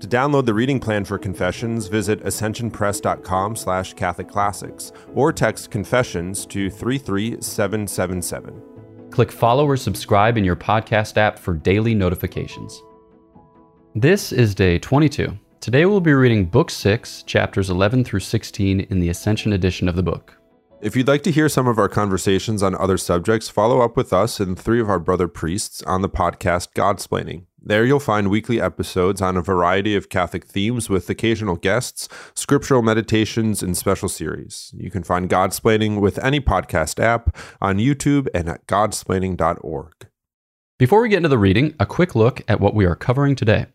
To download the reading plan for Confessions, visit ascensionpress.com slash Catholic Classics or text Confessions to 33777. Click follow or subscribe in your podcast app for daily notifications. This is day 22. Today we'll be reading Book 6, chapters 11 through 16 in the Ascension edition of the book. If you'd like to hear some of our conversations on other subjects, follow up with us and three of our brother priests on the podcast Godsplaining. There you'll find weekly episodes on a variety of Catholic themes with occasional guests, scriptural meditations, and special series. You can find Godsplaining with any podcast app on YouTube and at godsplaining.org. Before we get into the reading, a quick look at what we are covering today.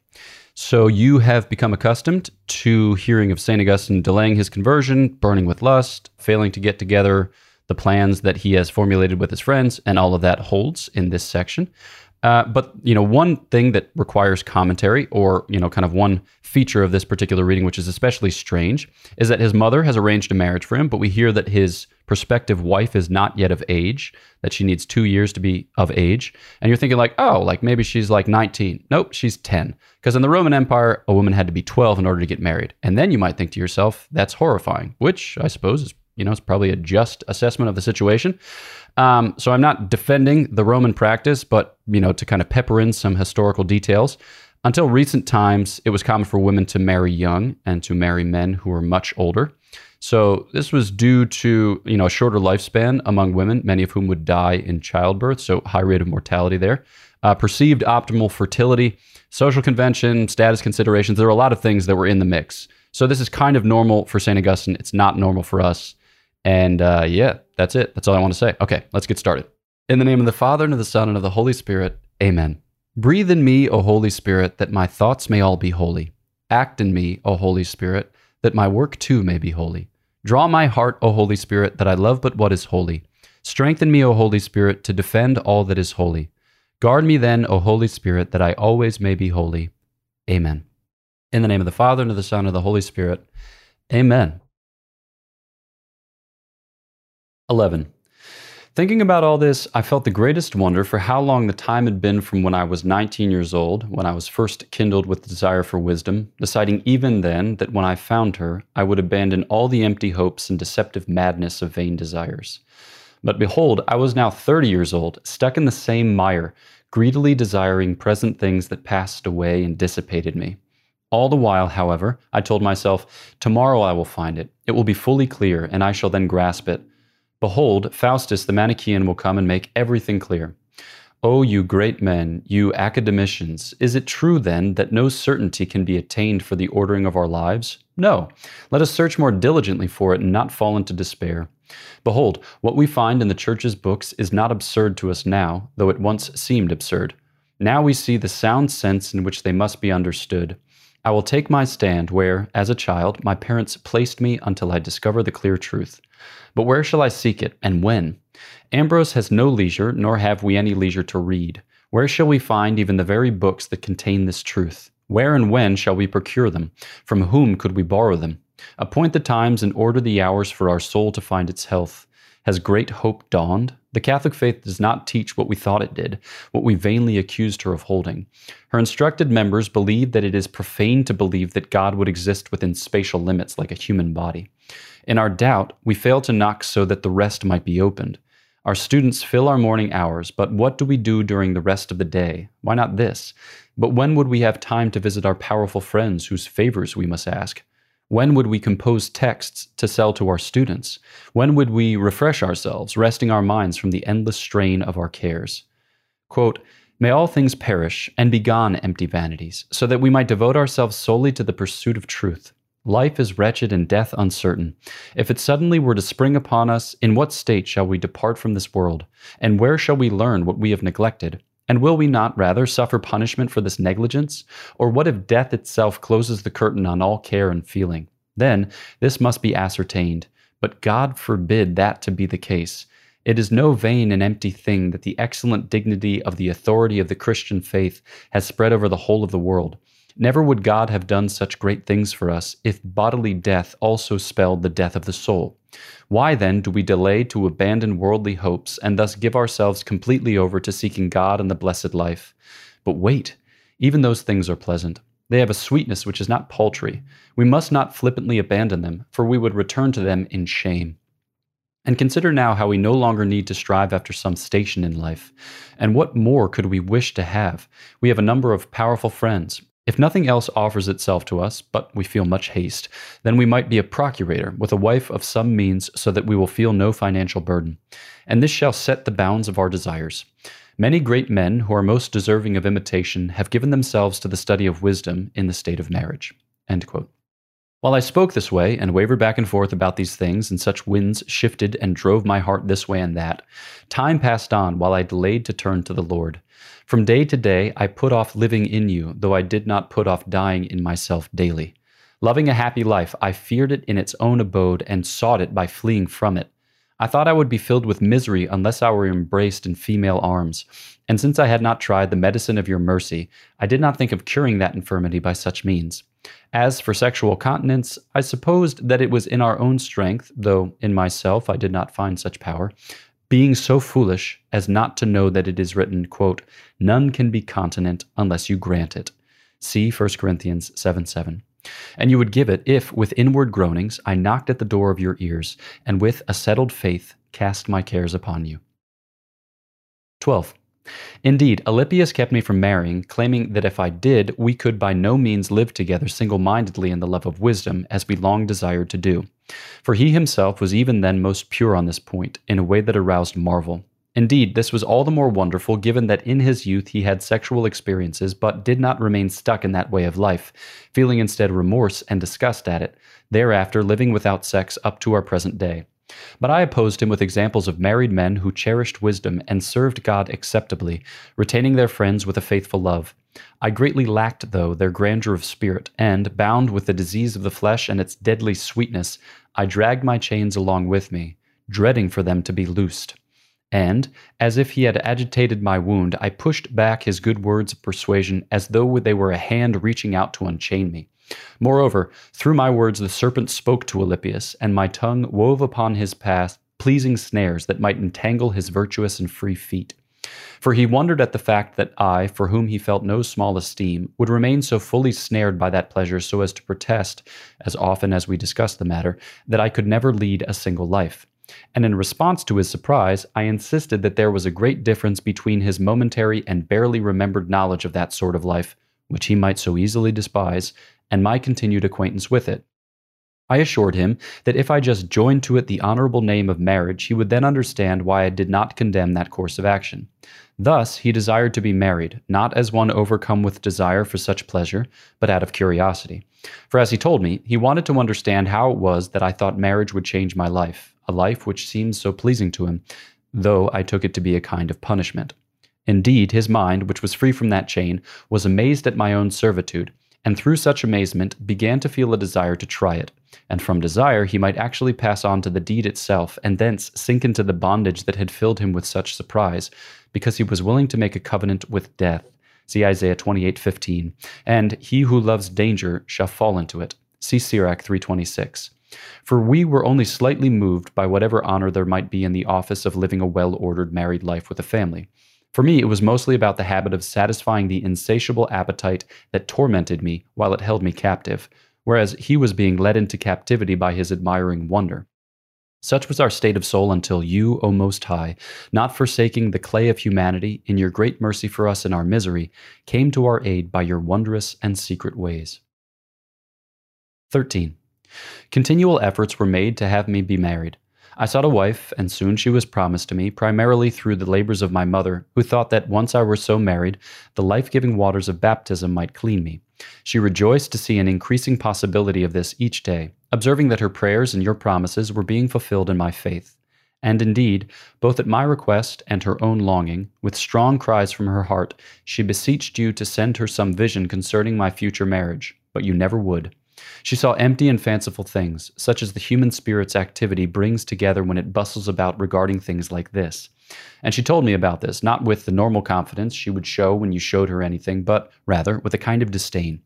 So, you have become accustomed to hearing of St. Augustine delaying his conversion, burning with lust, failing to get together the plans that he has formulated with his friends, and all of that holds in this section. Uh, but you know, one thing that requires commentary, or you know, kind of one feature of this particular reading, which is especially strange, is that his mother has arranged a marriage for him, but we hear that his prospective wife is not yet of age; that she needs two years to be of age. And you're thinking like, oh, like maybe she's like 19. Nope, she's 10. Because in the Roman Empire, a woman had to be 12 in order to get married. And then you might think to yourself, that's horrifying, which I suppose is you know, it's probably a just assessment of the situation. Um, so I'm not defending the Roman practice, but you know, to kind of pepper in some historical details. Until recent times, it was common for women to marry young and to marry men who were much older. So this was due to you know a shorter lifespan among women, many of whom would die in childbirth, so high rate of mortality there. Uh, perceived optimal fertility, social convention, status considerations. There were a lot of things that were in the mix. So this is kind of normal for Saint Augustine. It's not normal for us. And uh, yeah, that's it. That's all I want to say. Okay, let's get started. In the name of the Father, and of the Son, and of the Holy Spirit, amen. Breathe in me, O Holy Spirit, that my thoughts may all be holy. Act in me, O Holy Spirit, that my work too may be holy. Draw my heart, O Holy Spirit, that I love but what is holy. Strengthen me, O Holy Spirit, to defend all that is holy. Guard me then, O Holy Spirit, that I always may be holy. Amen. In the name of the Father, and of the Son, and of the Holy Spirit. Amen. 11. Thinking about all this, I felt the greatest wonder for how long the time had been from when I was 19 years old, when I was first kindled with the desire for wisdom, deciding even then that when I found her, I would abandon all the empty hopes and deceptive madness of vain desires. But behold, I was now 30 years old, stuck in the same mire, greedily desiring present things that passed away and dissipated me. All the while, however, I told myself, Tomorrow I will find it. It will be fully clear, and I shall then grasp it. Behold, Faustus the Manichaean will come and make everything clear. O you great men, you academicians, is it true then that no certainty can be attained for the ordering of our lives? No. Let us search more diligently for it and not fall into despair. Behold, what we find in the Church's books is not absurd to us now, though it once seemed absurd. Now we see the sound sense in which they must be understood. I will take my stand where, as a child, my parents placed me until I discover the clear truth. But where shall I seek it, and when? Ambrose has no leisure, nor have we any leisure to read. Where shall we find even the very books that contain this truth? Where and when shall we procure them? From whom could we borrow them? Appoint the times and order the hours for our soul to find its health. Has great hope dawned? The Catholic faith does not teach what we thought it did, what we vainly accused her of holding. Her instructed members believe that it is profane to believe that God would exist within spatial limits like a human body. In our doubt, we fail to knock so that the rest might be opened. Our students fill our morning hours, but what do we do during the rest of the day? Why not this? But when would we have time to visit our powerful friends whose favors we must ask? When would we compose texts to sell to our students? When would we refresh ourselves, resting our minds from the endless strain of our cares? Quote, May all things perish and be gone empty vanities, so that we might devote ourselves solely to the pursuit of truth. Life is wretched and death uncertain. If it suddenly were to spring upon us, in what state shall we depart from this world? And where shall we learn what we have neglected? And will we not rather suffer punishment for this negligence? Or what if death itself closes the curtain on all care and feeling? Then this must be ascertained. But God forbid that to be the case. It is no vain and empty thing that the excellent dignity of the authority of the Christian faith has spread over the whole of the world. Never would God have done such great things for us if bodily death also spelled the death of the soul. Why then do we delay to abandon worldly hopes and thus give ourselves completely over to seeking God and the blessed life? But wait, even those things are pleasant. They have a sweetness which is not paltry. We must not flippantly abandon them, for we would return to them in shame. And consider now how we no longer need to strive after some station in life. And what more could we wish to have? We have a number of powerful friends. If nothing else offers itself to us, but we feel much haste, then we might be a procurator with a wife of some means so that we will feel no financial burden. And this shall set the bounds of our desires. Many great men who are most deserving of imitation have given themselves to the study of wisdom in the state of marriage. While I spoke this way and wavered back and forth about these things, and such winds shifted and drove my heart this way and that, time passed on while I delayed to turn to the Lord. From day to day I put off living in you, though I did not put off dying in myself daily. Loving a happy life, I feared it in its own abode and sought it by fleeing from it. I thought I would be filled with misery unless I were embraced in female arms. And since I had not tried the medicine of your mercy, I did not think of curing that infirmity by such means. As for sexual continence, I supposed that it was in our own strength, though in myself I did not find such power, being so foolish as not to know that it is written, quote, None can be continent unless you grant it. See 1 Corinthians 7 7. And you would give it if, with inward groanings, I knocked at the door of your ears, and with a settled faith cast my cares upon you. 12. Indeed, Alypius kept me from marrying, claiming that if I did, we could by no means live together single mindedly in the love of wisdom, as we long desired to do. For he himself was even then most pure on this point, in a way that aroused marvel. Indeed, this was all the more wonderful given that in his youth he had sexual experiences, but did not remain stuck in that way of life, feeling instead remorse and disgust at it, thereafter living without sex up to our present day. But I opposed him with examples of married men who cherished wisdom and served God acceptably, retaining their friends with a faithful love. I greatly lacked, though, their grandeur of spirit, and, bound with the disease of the flesh and its deadly sweetness, I dragged my chains along with me, dreading for them to be loosed. And, as if he had agitated my wound, I pushed back his good words of persuasion as though they were a hand reaching out to unchain me. Moreover, through my words the serpent spoke to Alypius, and my tongue wove upon his path pleasing snares that might entangle his virtuous and free feet. For he wondered at the fact that I, for whom he felt no small esteem, would remain so fully snared by that pleasure so as to protest, as often as we discussed the matter, that I could never lead a single life. And in response to his surprise, I insisted that there was a great difference between his momentary and barely remembered knowledge of that sort of life, which he might so easily despise, and my continued acquaintance with it. I assured him that if I just joined to it the honorable name of marriage, he would then understand why I did not condemn that course of action. Thus, he desired to be married, not as one overcome with desire for such pleasure, but out of curiosity. For as he told me, he wanted to understand how it was that I thought marriage would change my life, a life which seemed so pleasing to him, though I took it to be a kind of punishment. Indeed, his mind, which was free from that chain, was amazed at my own servitude, and through such amazement began to feel a desire to try it. And from desire he might actually pass on to the deed itself, and thence sink into the bondage that had filled him with such surprise, because he was willing to make a covenant with death. See Isaiah 28:15. And he who loves danger shall fall into it. See Sirach 326. For we were only slightly moved by whatever honor there might be in the office of living a well ordered married life with a family. For me, it was mostly about the habit of satisfying the insatiable appetite that tormented me while it held me captive, whereas he was being led into captivity by his admiring wonder. Such was our state of soul until you, O Most High, not forsaking the clay of humanity, in your great mercy for us in our misery, came to our aid by your wondrous and secret ways. 13. Continual efforts were made to have me be married. I sought a wife, and soon she was promised to me, primarily through the labors of my mother, who thought that once I were so married, the life giving waters of baptism might clean me. She rejoiced to see an increasing possibility of this each day, observing that her prayers and your promises were being fulfilled in my faith. And indeed, both at my request and her own longing, with strong cries from her heart, she beseeched you to send her some vision concerning my future marriage, but you never would. She saw empty and fanciful things, such as the human spirit's activity brings together when it bustles about regarding things like this. And she told me about this, not with the normal confidence she would show when you showed her anything, but rather with a kind of disdain.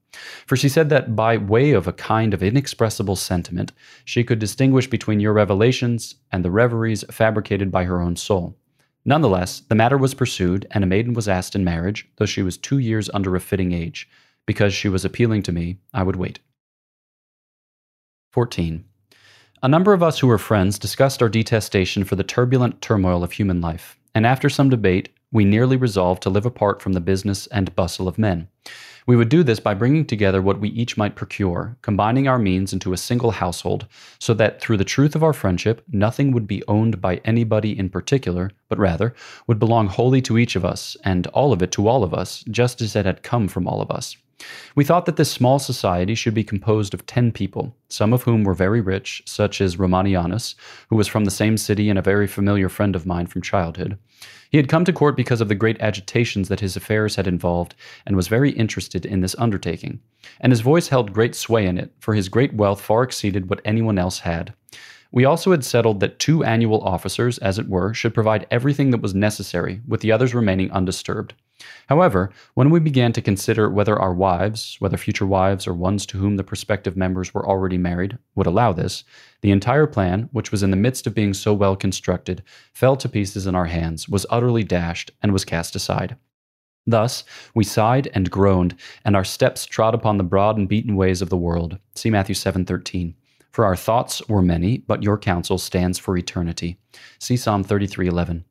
For she said that by way of a kind of inexpressible sentiment, she could distinguish between your revelations and the reveries fabricated by her own soul. Nonetheless, the matter was pursued, and a maiden was asked in marriage, though she was two years under a fitting age. Because she was appealing to me, I would wait. 14. A number of us who were friends discussed our detestation for the turbulent turmoil of human life, and after some debate, we nearly resolved to live apart from the business and bustle of men. We would do this by bringing together what we each might procure, combining our means into a single household, so that through the truth of our friendship, nothing would be owned by anybody in particular, but rather would belong wholly to each of us, and all of it to all of us, just as it had come from all of us. We thought that this small society should be composed of ten people, some of whom were very rich, such as Romanianus, who was from the same city and a very familiar friend of mine from childhood. He had come to court because of the great agitations that his affairs had involved, and was very interested in this undertaking. And his voice held great sway in it, for his great wealth far exceeded what anyone else had. We also had settled that two annual officers, as it were, should provide everything that was necessary, with the others remaining undisturbed. However, when we began to consider whether our wives, whether future wives or ones to whom the prospective members were already married, would allow this, the entire plan, which was in the midst of being so well constructed, fell to pieces in our hands, was utterly dashed, and was cast aside. Thus, we sighed and groaned, and our steps trod upon the broad and beaten ways of the world. See Matthew 7:13. For our thoughts were many, but your counsel stands for eternity. See Psalm 33:11.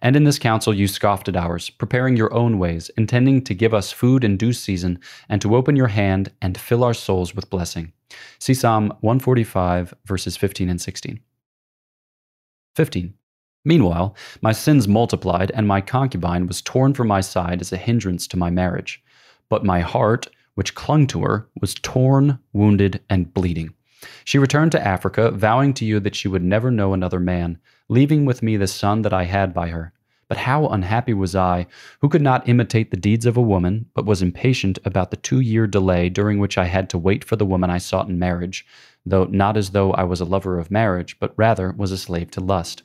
And in this counsel you scoffed at ours, preparing your own ways, intending to give us food in due season, and to open your hand and fill our souls with blessing. See Psalm 145, verses 15 and 16. 15. Meanwhile, my sins multiplied, and my concubine was torn from my side as a hindrance to my marriage. But my heart, which clung to her, was torn, wounded, and bleeding. She returned to Africa, vowing to you that she would never know another man, leaving with me the son that I had by her. But how unhappy was I, who could not imitate the deeds of a woman, but was impatient about the two year delay during which I had to wait for the woman I sought in marriage, though not as though I was a lover of marriage, but rather was a slave to lust.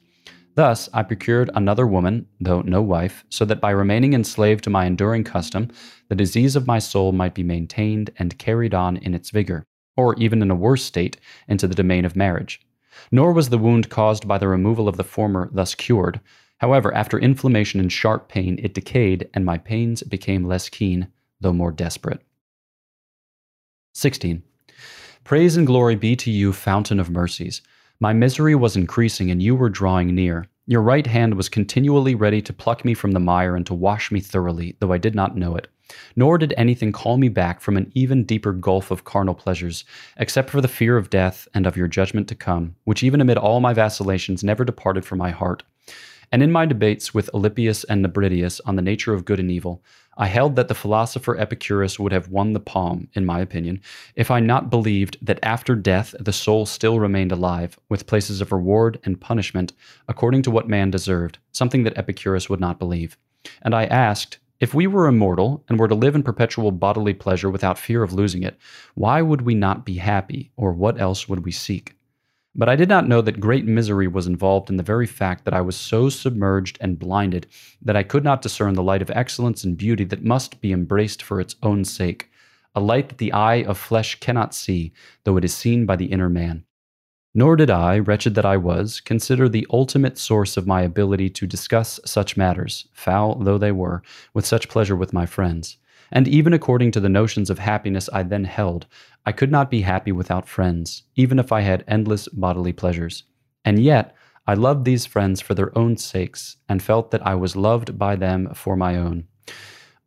Thus I procured another woman, though no wife, so that by remaining enslaved to my enduring custom, the disease of my soul might be maintained and carried on in its vigor, or even in a worse state, into the domain of marriage. Nor was the wound caused by the removal of the former thus cured. However, after inflammation and sharp pain, it decayed, and my pains became less keen, though more desperate. 16. Praise and glory be to you, fountain of mercies. My misery was increasing, and you were drawing near. Your right hand was continually ready to pluck me from the mire and to wash me thoroughly, though I did not know it. Nor did anything call me back from an even deeper gulf of carnal pleasures, except for the fear of death and of your judgment to come, which even amid all my vacillations never departed from my heart. And in my debates with Alypius and Nebridius on the nature of good and evil, I held that the philosopher Epicurus would have won the palm, in my opinion, if I not believed that after death the soul still remained alive, with places of reward and punishment according to what man deserved, something that Epicurus would not believe. And I asked, if we were immortal and were to live in perpetual bodily pleasure without fear of losing it, why would we not be happy, or what else would we seek? But I did not know that great misery was involved in the very fact that I was so submerged and blinded that I could not discern the light of excellence and beauty that must be embraced for its own sake, a light that the eye of flesh cannot see, though it is seen by the inner man. Nor did I, wretched that I was, consider the ultimate source of my ability to discuss such matters, foul though they were, with such pleasure with my friends. And even according to the notions of happiness I then held, I could not be happy without friends, even if I had endless bodily pleasures. And yet, I loved these friends for their own sakes, and felt that I was loved by them for my own.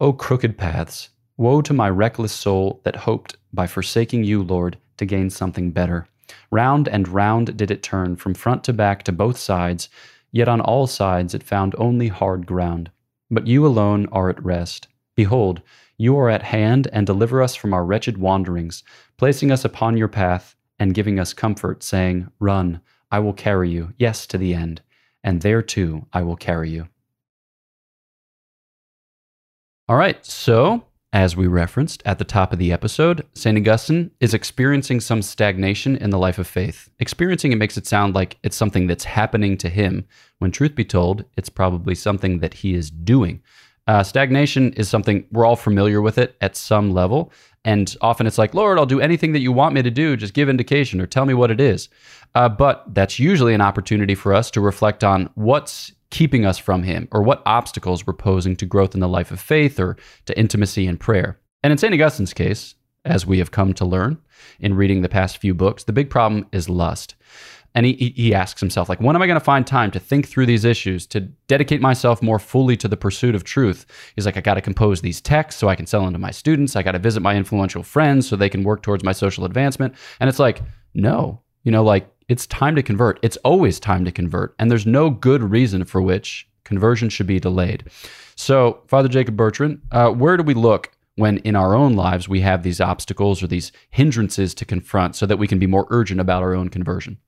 O crooked paths! Woe to my reckless soul that hoped, by forsaking you, Lord, to gain something better. Round and round did it turn, from front to back to both sides, yet on all sides it found only hard ground. But you alone are at rest. Behold, you are at hand and deliver us from our wretched wanderings, placing us upon your path and giving us comfort, saying, Run, I will carry you, yes, to the end. and there too I will carry you. All right, so as we referenced at the top of the episode, St. Augustine is experiencing some stagnation in the life of faith. Experiencing it makes it sound like it's something that's happening to him, when truth be told, it's probably something that he is doing. Uh, stagnation is something we're all familiar with it at some level. And often it's like, Lord, I'll do anything that you want me to do. Just give indication or tell me what it is. Uh, but that's usually an opportunity for us to reflect on what's keeping us from Him or what obstacles we're posing to growth in the life of faith or to intimacy and prayer. And in St. Augustine's case, as we have come to learn in reading the past few books, the big problem is lust. And he, he asks himself, like, when am I going to find time to think through these issues, to dedicate myself more fully to the pursuit of truth? He's like, I got to compose these texts so I can sell them to my students. I got to visit my influential friends so they can work towards my social advancement. And it's like, no, you know, like it's time to convert. It's always time to convert. And there's no good reason for which conversion should be delayed. So, Father Jacob Bertrand, uh, where do we look when in our own lives we have these obstacles or these hindrances to confront so that we can be more urgent about our own conversion?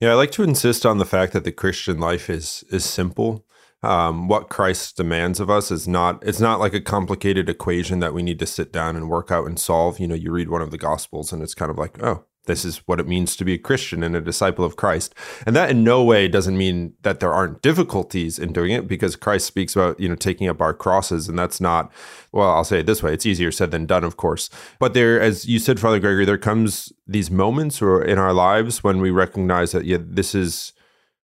Yeah, I like to insist on the fact that the Christian life is is simple. Um, what Christ demands of us is not it's not like a complicated equation that we need to sit down and work out and solve. You know, you read one of the gospels and it's kind of like, oh, this is what it means to be a Christian and a disciple of Christ. And that in no way doesn't mean that there aren't difficulties in doing it because Christ speaks about, you know, taking up our crosses. And that's not, well, I'll say it this way it's easier said than done, of course. But there, as you said, Father Gregory, there comes these moments or in our lives when we recognize that, yeah, this is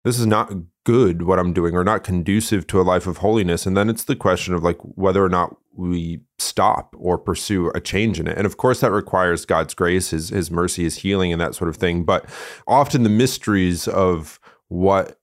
this is not good what I'm doing or not conducive to a life of holiness. And then it's the question of like whether or not we stop or pursue a change in it. And of course that requires God's grace, his his mercy, his healing and that sort of thing. But often the mysteries of what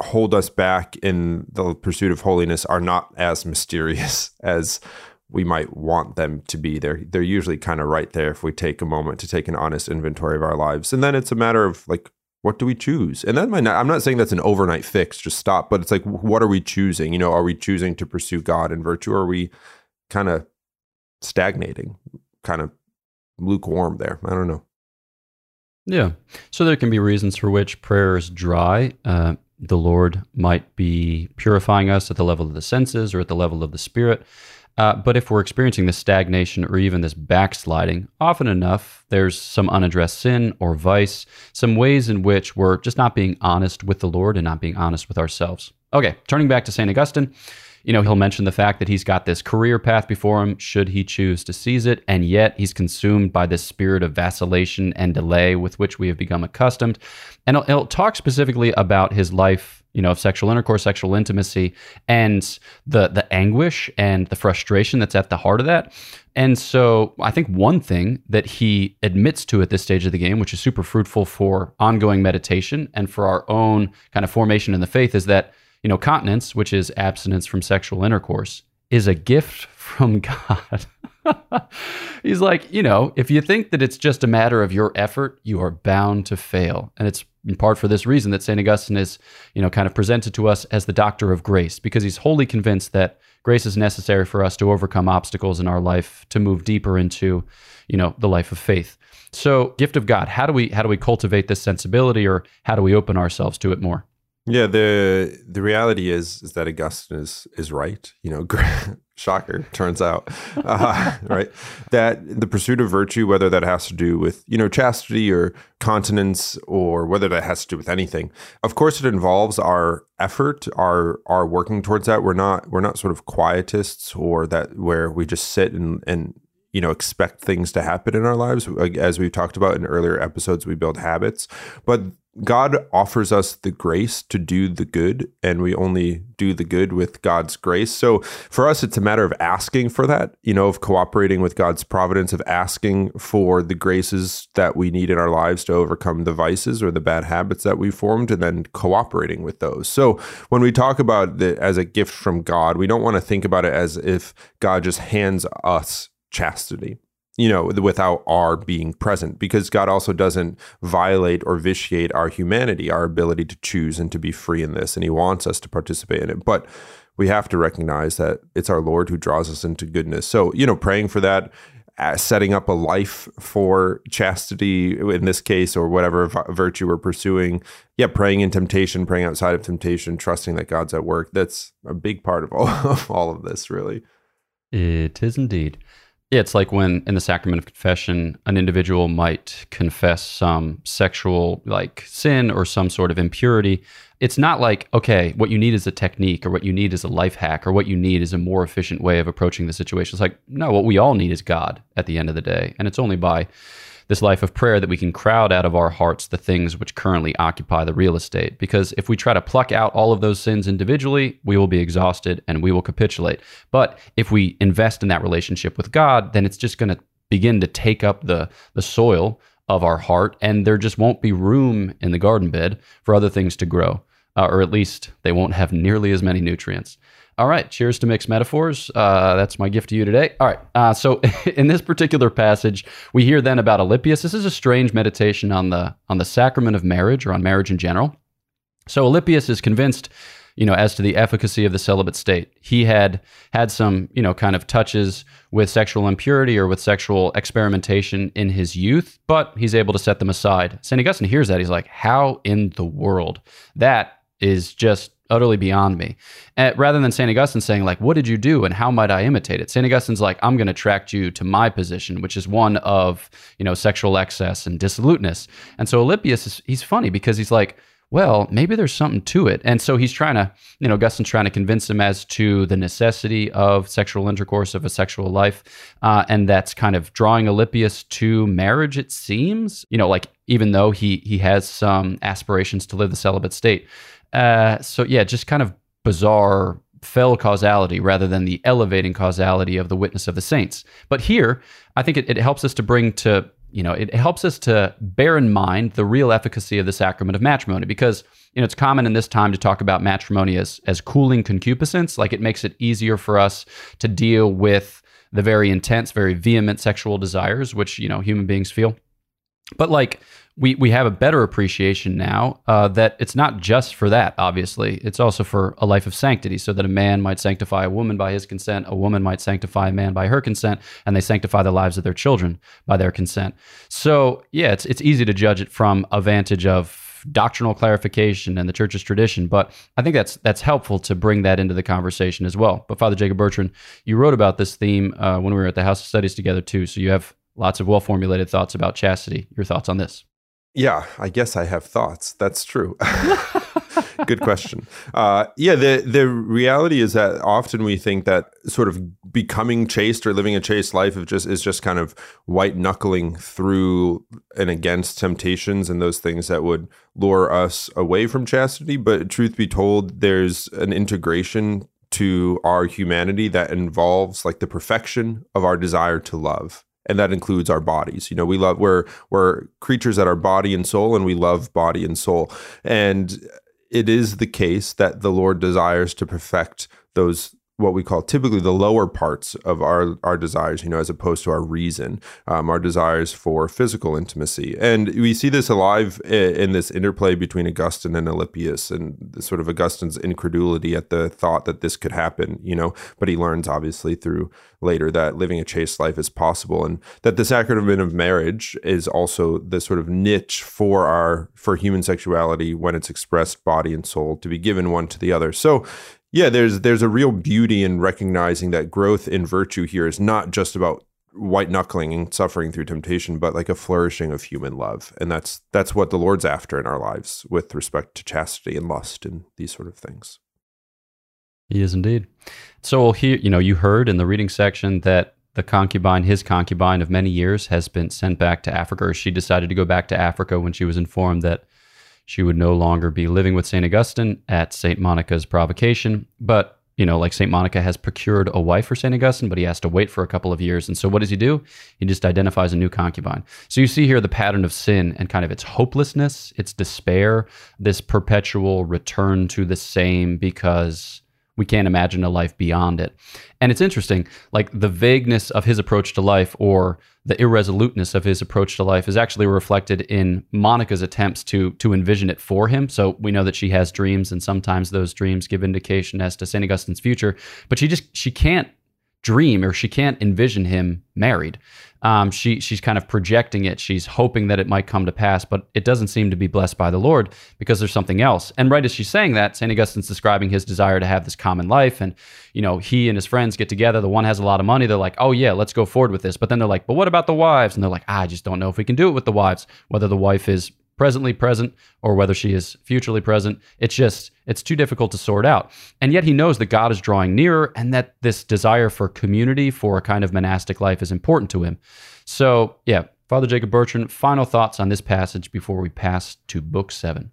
hold us back in the pursuit of holiness are not as mysterious as we might want them to be. They're they're usually kind of right there if we take a moment to take an honest inventory of our lives. And then it's a matter of like what do we choose? And that might not, I'm not saying that's an overnight fix, just stop, but it's like, what are we choosing? You know, are we choosing to pursue God and virtue? Or are we kind of stagnating, kind of lukewarm there? I don't know. Yeah. So there can be reasons for which prayer is dry. Uh, the Lord might be purifying us at the level of the senses or at the level of the spirit. Uh, but if we're experiencing this stagnation or even this backsliding, often enough, there's some unaddressed sin or vice, some ways in which we're just not being honest with the Lord and not being honest with ourselves. Okay, turning back to St. Augustine, you know, he'll mention the fact that he's got this career path before him, should he choose to seize it, and yet he's consumed by this spirit of vacillation and delay with which we have become accustomed. And he'll, he'll talk specifically about his life you know, of sexual intercourse, sexual intimacy, and the the anguish and the frustration that's at the heart of that. And so I think one thing that he admits to at this stage of the game, which is super fruitful for ongoing meditation and for our own kind of formation in the faith, is that, you know, continence, which is abstinence from sexual intercourse, is a gift from God. He's like, you know, if you think that it's just a matter of your effort, you are bound to fail. And it's in part for this reason that St. Augustine is, you know, kind of presented to us as the doctor of grace, because he's wholly convinced that grace is necessary for us to overcome obstacles in our life, to move deeper into, you know, the life of faith. So, gift of God, how do we how do we cultivate this sensibility or how do we open ourselves to it more? Yeah, the the reality is is that Augustine is is right. You know, shocker turns out, uh, right? That the pursuit of virtue, whether that has to do with you know chastity or continence, or whether that has to do with anything, of course, it involves our effort, our our working towards that. We're not we're not sort of quietists or that where we just sit and and you know expect things to happen in our lives uh, as we've talked about in earlier episodes we build habits but God offers us the grace to do the good, and we only do the good with God's grace. So for us, it's a matter of asking for that, you know, of cooperating with God's providence, of asking for the graces that we need in our lives to overcome the vices or the bad habits that we formed, and then cooperating with those. So when we talk about it as a gift from God, we don't want to think about it as if God just hands us chastity you know, without our being present, because God also doesn't violate or vitiate our humanity, our ability to choose and to be free in this. And He wants us to participate in it. But we have to recognize that it's our Lord who draws us into goodness. So, you know, praying for that, uh, setting up a life for chastity in this case or whatever virtue we're pursuing yeah praying in temptation praying outside of temptation trusting that god's at work that's a big part of all of all of this really it is indeed yeah, it's like when in the sacrament of confession, an individual might confess some sexual like sin or some sort of impurity. It's not like, okay, what you need is a technique or what you need is a life hack or what you need is a more efficient way of approaching the situation. It's like, no, what we all need is God at the end of the day. And it's only by this life of prayer that we can crowd out of our hearts the things which currently occupy the real estate. Because if we try to pluck out all of those sins individually, we will be exhausted and we will capitulate. But if we invest in that relationship with God, then it's just going to begin to take up the, the soil of our heart, and there just won't be room in the garden bed for other things to grow, uh, or at least they won't have nearly as many nutrients. All right, cheers to mixed metaphors. Uh, that's my gift to you today. All right, uh, so in this particular passage, we hear then about Alypius. This is a strange meditation on the on the sacrament of marriage or on marriage in general. So Alypius is convinced, you know, as to the efficacy of the celibate state. He had had some, you know, kind of touches with sexual impurity or with sexual experimentation in his youth, but he's able to set them aside. St. Augustine hears that. He's like, how in the world? That is just utterly beyond me. Uh, rather than St. Augustine saying, like, what did you do and how might I imitate it? St. Augustine's like, I'm going to attract you to my position, which is one of, you know, sexual excess and dissoluteness. And so Alypius, is, he's funny because he's like, well, maybe there's something to it. And so he's trying to, you know, Augustine's trying to convince him as to the necessity of sexual intercourse, of a sexual life. Uh, and that's kind of drawing Alypius to marriage, it seems. You know, like even though he he has some aspirations to live the celibate state. Uh, so yeah, just kind of bizarre fell causality rather than the elevating causality of the witness of the saints. But here, I think it, it helps us to bring to you know it helps us to bear in mind the real efficacy of the sacrament of matrimony because you know it's common in this time to talk about matrimony as as cooling concupiscence like it makes it easier for us to deal with the very intense very vehement sexual desires which you know human beings feel but like we we have a better appreciation now uh, that it's not just for that. Obviously, it's also for a life of sanctity, so that a man might sanctify a woman by his consent, a woman might sanctify a man by her consent, and they sanctify the lives of their children by their consent. So yeah, it's it's easy to judge it from a vantage of doctrinal clarification and the church's tradition. But I think that's that's helpful to bring that into the conversation as well. But Father Jacob Bertrand, you wrote about this theme uh, when we were at the House of Studies together too, so you have lots of well formulated thoughts about chastity. Your thoughts on this? Yeah, I guess I have thoughts. That's true. Good question. Uh, yeah, the the reality is that often we think that sort of becoming chaste or living a chaste life of just is just kind of white knuckling through and against temptations and those things that would lure us away from chastity. But truth be told, there's an integration to our humanity that involves like the perfection of our desire to love and that includes our bodies. You know, we love we're we're creatures that are body and soul, and we love body and soul. And it is the case that the Lord desires to perfect those what we call typically the lower parts of our our desires, you know, as opposed to our reason, um, our desires for physical intimacy, and we see this alive in this interplay between Augustine and Alypius, and sort of Augustine's incredulity at the thought that this could happen, you know, but he learns obviously through later that living a chaste life is possible, and that the sacrament of marriage is also the sort of niche for our for human sexuality when it's expressed body and soul to be given one to the other. So yeah, there's there's a real beauty in recognizing that growth in virtue here is not just about white knuckling and suffering through temptation, but like a flourishing of human love, and that's that's what the Lord's after in our lives with respect to chastity and lust and these sort of things. He is indeed. So here, you know, you heard in the reading section that the concubine, his concubine of many years, has been sent back to Africa, or she decided to go back to Africa when she was informed that she would no longer be living with St. Augustine at St. Monica's provocation. But, you know, like St. Monica has procured a wife for St. Augustine, but he has to wait for a couple of years. And so what does he do? He just identifies a new concubine. So you see here the pattern of sin and kind of its hopelessness, its despair, this perpetual return to the same because we can't imagine a life beyond it. And it's interesting, like the vagueness of his approach to life or the irresoluteness of his approach to life is actually reflected in Monica's attempts to to envision it for him. So we know that she has dreams and sometimes those dreams give indication as to St. Augustine's future, but she just she can't dream or she can't envision him married. Um, she she's kind of projecting it. She's hoping that it might come to pass, but it doesn't seem to be blessed by the Lord because there's something else. And right as she's saying that, Saint Augustine's describing his desire to have this common life, and you know he and his friends get together. The one has a lot of money. They're like, oh yeah, let's go forward with this. But then they're like, but what about the wives? And they're like, ah, I just don't know if we can do it with the wives. Whether the wife is presently present or whether she is futurely present. It's just, it's too difficult to sort out. And yet he knows that God is drawing nearer and that this desire for community, for a kind of monastic life is important to him. So, yeah, Father Jacob Bertrand, final thoughts on this passage before we pass to book seven.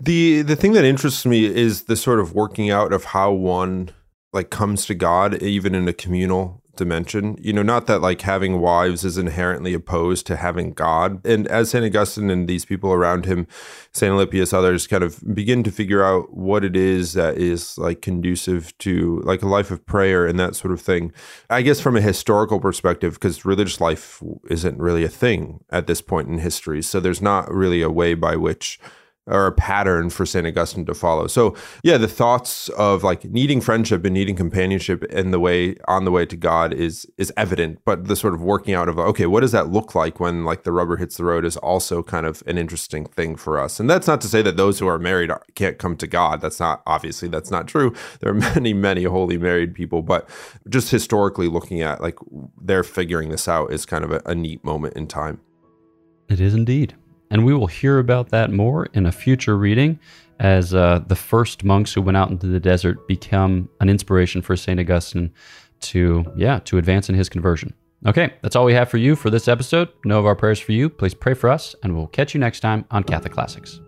The the thing that interests me is the sort of working out of how one like comes to God even in a communal dimension. You know, not that like having wives is inherently opposed to having God. And as St. Augustine and these people around him, St. Alypius, others kind of begin to figure out what it is that is like conducive to like a life of prayer and that sort of thing. I guess from a historical perspective, because religious life isn't really a thing at this point in history. So there's not really a way by which or a pattern for St. Augustine to follow. So yeah, the thoughts of like needing friendship and needing companionship in the way on the way to God is is evident, but the sort of working out of okay, what does that look like when like the rubber hits the road is also kind of an interesting thing for us. And that's not to say that those who are married can't come to God. That's not obviously that's not true. There are many many holy married people, but just historically looking at like they're figuring this out is kind of a, a neat moment in time. It is indeed. And we will hear about that more in a future reading as uh, the first monks who went out into the desert become an inspiration for St. Augustine to, yeah, to advance in his conversion. Okay, that's all we have for you for this episode. Know of our prayers for you. Please pray for us, and we'll catch you next time on Catholic Classics.